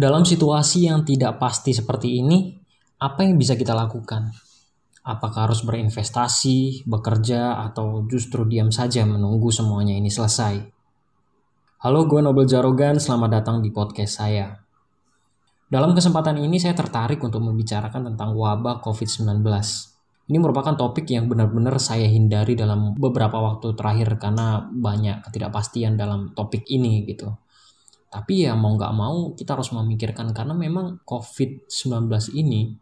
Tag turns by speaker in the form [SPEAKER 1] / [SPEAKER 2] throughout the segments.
[SPEAKER 1] Dalam situasi yang tidak pasti seperti ini, apa yang bisa kita lakukan? Apakah harus berinvestasi, bekerja, atau justru diam saja menunggu semuanya ini selesai? Halo, gue Nobel Jarogan, selamat datang di podcast saya. Dalam kesempatan ini saya tertarik untuk membicarakan tentang wabah COVID-19. Ini merupakan topik yang benar-benar saya hindari dalam beberapa waktu terakhir karena banyak ketidakpastian dalam topik ini gitu. Tapi ya mau nggak mau kita harus memikirkan karena memang COVID-19 ini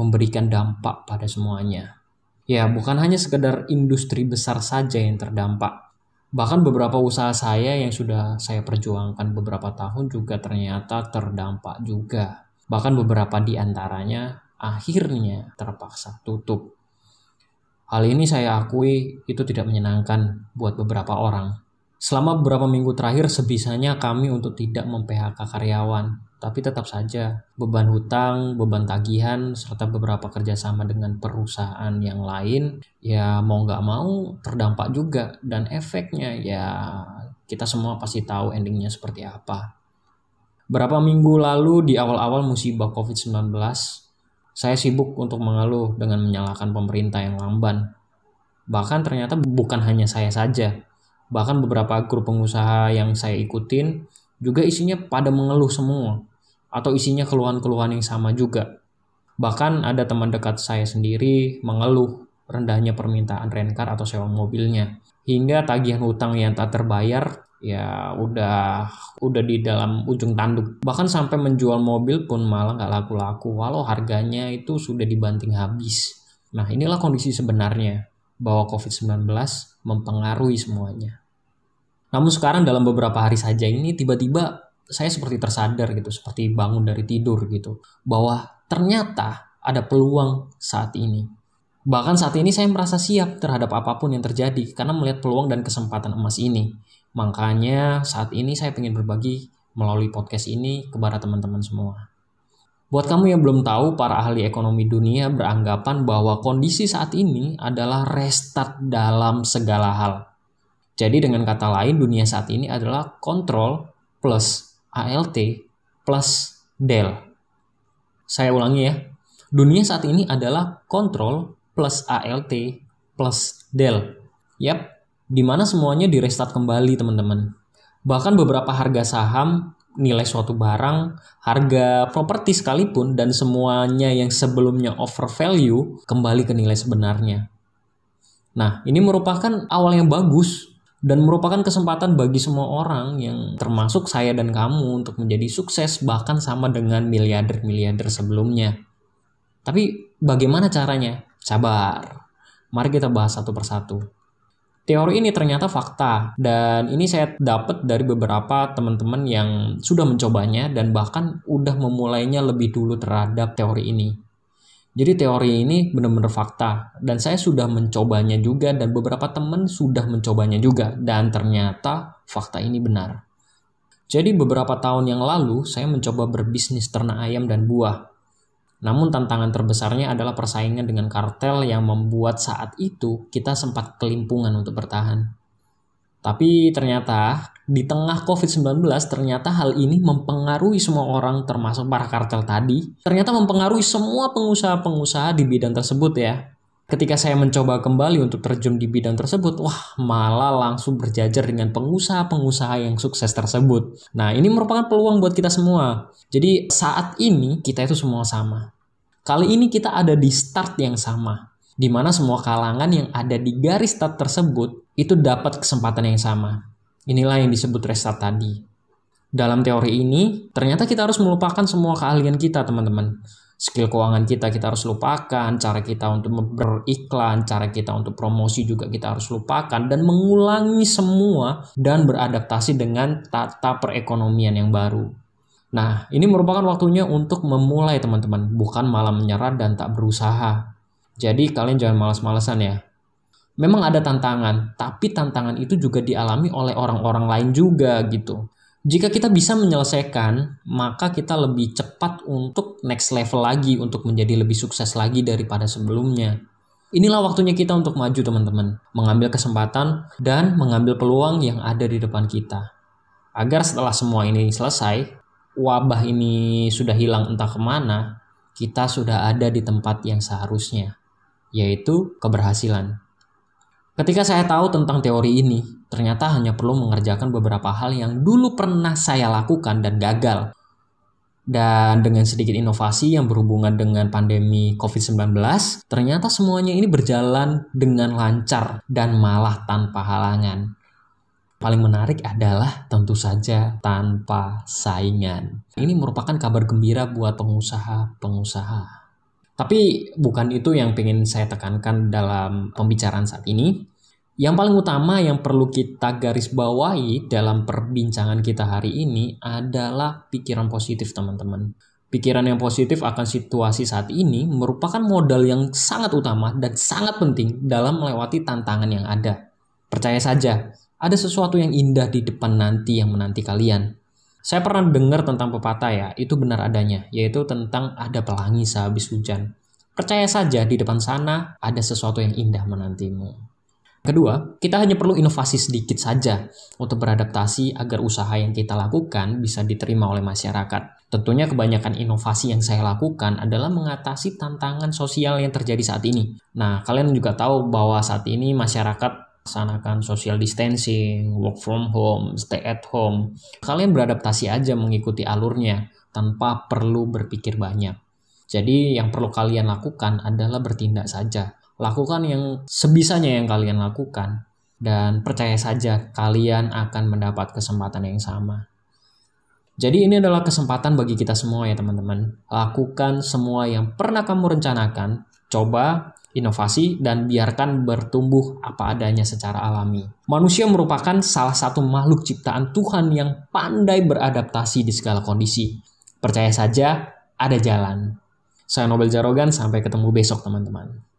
[SPEAKER 1] memberikan dampak pada semuanya. Ya bukan hanya sekedar industri besar saja yang terdampak. Bahkan beberapa usaha saya yang sudah saya perjuangkan beberapa tahun juga ternyata terdampak juga. Bahkan beberapa di antaranya akhirnya terpaksa tutup. Hal ini saya akui itu tidak menyenangkan buat beberapa orang Selama beberapa minggu terakhir sebisanya kami untuk tidak mem-PHK karyawan, tapi tetap saja beban hutang, beban tagihan, serta beberapa kerjasama dengan perusahaan yang lain, ya mau nggak mau terdampak juga. Dan efeknya ya kita semua pasti tahu endingnya seperti apa. Berapa minggu lalu di awal-awal musibah COVID-19, saya sibuk untuk mengeluh dengan menyalahkan pemerintah yang lamban. Bahkan ternyata bukan hanya saya saja, Bahkan beberapa grup pengusaha yang saya ikutin juga isinya pada mengeluh semua atau isinya keluhan-keluhan yang sama juga. Bahkan ada teman dekat saya sendiri mengeluh rendahnya permintaan rencar atau sewa mobilnya. Hingga tagihan hutang yang tak terbayar ya udah udah di dalam ujung tanduk. Bahkan sampai menjual mobil pun malah nggak laku-laku walau harganya itu sudah dibanting habis. Nah inilah kondisi sebenarnya bahwa COVID-19 mempengaruhi semuanya. Namun sekarang dalam beberapa hari saja ini tiba-tiba saya seperti tersadar gitu, seperti bangun dari tidur gitu, bahwa ternyata ada peluang saat ini. Bahkan saat ini saya merasa siap terhadap apa pun yang terjadi karena melihat peluang dan kesempatan emas ini. Makanya saat ini saya ingin berbagi melalui podcast ini kepada teman-teman semua. Buat kamu yang belum tahu, para ahli ekonomi dunia beranggapan bahwa kondisi saat ini adalah restart dalam segala hal. Jadi dengan kata lain dunia saat ini adalah kontrol plus ALT plus del. Saya ulangi ya. Dunia saat ini adalah kontrol plus ALT plus del. Yap, di mana semuanya di restart kembali teman-teman. Bahkan beberapa harga saham, nilai suatu barang, harga properti sekalipun dan semuanya yang sebelumnya over value kembali ke nilai sebenarnya. Nah, ini merupakan awal yang bagus dan merupakan kesempatan bagi semua orang yang termasuk saya dan kamu untuk menjadi sukses bahkan sama dengan miliarder-miliarder sebelumnya. Tapi bagaimana caranya? Sabar. Mari kita bahas satu persatu. Teori ini ternyata fakta dan ini saya dapat dari beberapa teman-teman yang sudah mencobanya dan bahkan udah memulainya lebih dulu terhadap teori ini. Jadi teori ini benar-benar fakta dan saya sudah mencobanya juga dan beberapa teman sudah mencobanya juga dan ternyata fakta ini benar. Jadi beberapa tahun yang lalu saya mencoba berbisnis ternak ayam dan buah. Namun tantangan terbesarnya adalah persaingan dengan kartel yang membuat saat itu kita sempat kelimpungan untuk bertahan. Tapi ternyata di tengah COVID-19 ternyata hal ini mempengaruhi semua orang termasuk para kartel tadi. Ternyata mempengaruhi semua pengusaha-pengusaha di bidang tersebut ya. Ketika saya mencoba kembali untuk terjun di bidang tersebut, wah malah langsung berjajar dengan pengusaha-pengusaha yang sukses tersebut. Nah ini merupakan peluang buat kita semua. Jadi saat ini kita itu semua sama. Kali ini kita ada di start yang sama di mana semua kalangan yang ada di garis start tersebut itu dapat kesempatan yang sama. Inilah yang disebut restart tadi. Dalam teori ini, ternyata kita harus melupakan semua keahlian kita, teman-teman. Skill keuangan kita kita harus lupakan, cara kita untuk beriklan, cara kita untuk promosi juga kita harus lupakan dan mengulangi semua dan beradaptasi dengan tata perekonomian yang baru. Nah, ini merupakan waktunya untuk memulai teman-teman, bukan malah menyerah dan tak berusaha. Jadi kalian jangan malas-malesan ya. Memang ada tantangan, tapi tantangan itu juga dialami oleh orang-orang lain juga gitu. Jika kita bisa menyelesaikan, maka kita lebih cepat untuk next level lagi, untuk menjadi lebih sukses lagi daripada sebelumnya. Inilah waktunya kita untuk maju teman-teman, mengambil kesempatan dan mengambil peluang yang ada di depan kita. Agar setelah semua ini selesai, wabah ini sudah hilang entah ke mana, kita sudah ada di tempat yang seharusnya, yaitu keberhasilan. Ketika saya tahu tentang teori ini, ternyata hanya perlu mengerjakan beberapa hal yang dulu pernah saya lakukan dan gagal. Dan dengan sedikit inovasi yang berhubungan dengan pandemi COVID-19, ternyata semuanya ini berjalan dengan lancar dan malah tanpa halangan. Paling menarik adalah tentu saja tanpa saingan. Ini merupakan kabar gembira buat pengusaha-pengusaha. Tapi bukan itu yang ingin saya tekankan dalam pembicaraan saat ini. Yang paling utama yang perlu kita garis bawahi dalam perbincangan kita hari ini adalah pikiran positif teman-teman. Pikiran yang positif akan situasi saat ini merupakan modal yang sangat utama dan sangat penting dalam melewati tantangan yang ada. Percaya saja, ada sesuatu yang indah di depan nanti yang menanti kalian. Saya pernah dengar tentang pepatah ya, itu benar adanya, yaitu tentang ada pelangi sehabis hujan. Percaya saja di depan sana ada sesuatu yang indah menantimu. Kedua, kita hanya perlu inovasi sedikit saja untuk beradaptasi agar usaha yang kita lakukan bisa diterima oleh masyarakat. Tentunya kebanyakan inovasi yang saya lakukan adalah mengatasi tantangan sosial yang terjadi saat ini. Nah, kalian juga tahu bahwa saat ini masyarakat laksanakan social distancing, work from home, stay at home. Kalian beradaptasi aja mengikuti alurnya tanpa perlu berpikir banyak. Jadi yang perlu kalian lakukan adalah bertindak saja. Lakukan yang sebisanya yang kalian lakukan dan percaya saja kalian akan mendapat kesempatan yang sama. Jadi ini adalah kesempatan bagi kita semua ya teman-teman. Lakukan semua yang pernah kamu rencanakan. Coba inovasi, dan biarkan bertumbuh apa adanya secara alami. Manusia merupakan salah satu makhluk ciptaan Tuhan yang pandai beradaptasi di segala kondisi. Percaya saja, ada jalan. Saya Nobel Jarogan, sampai ketemu besok teman-teman.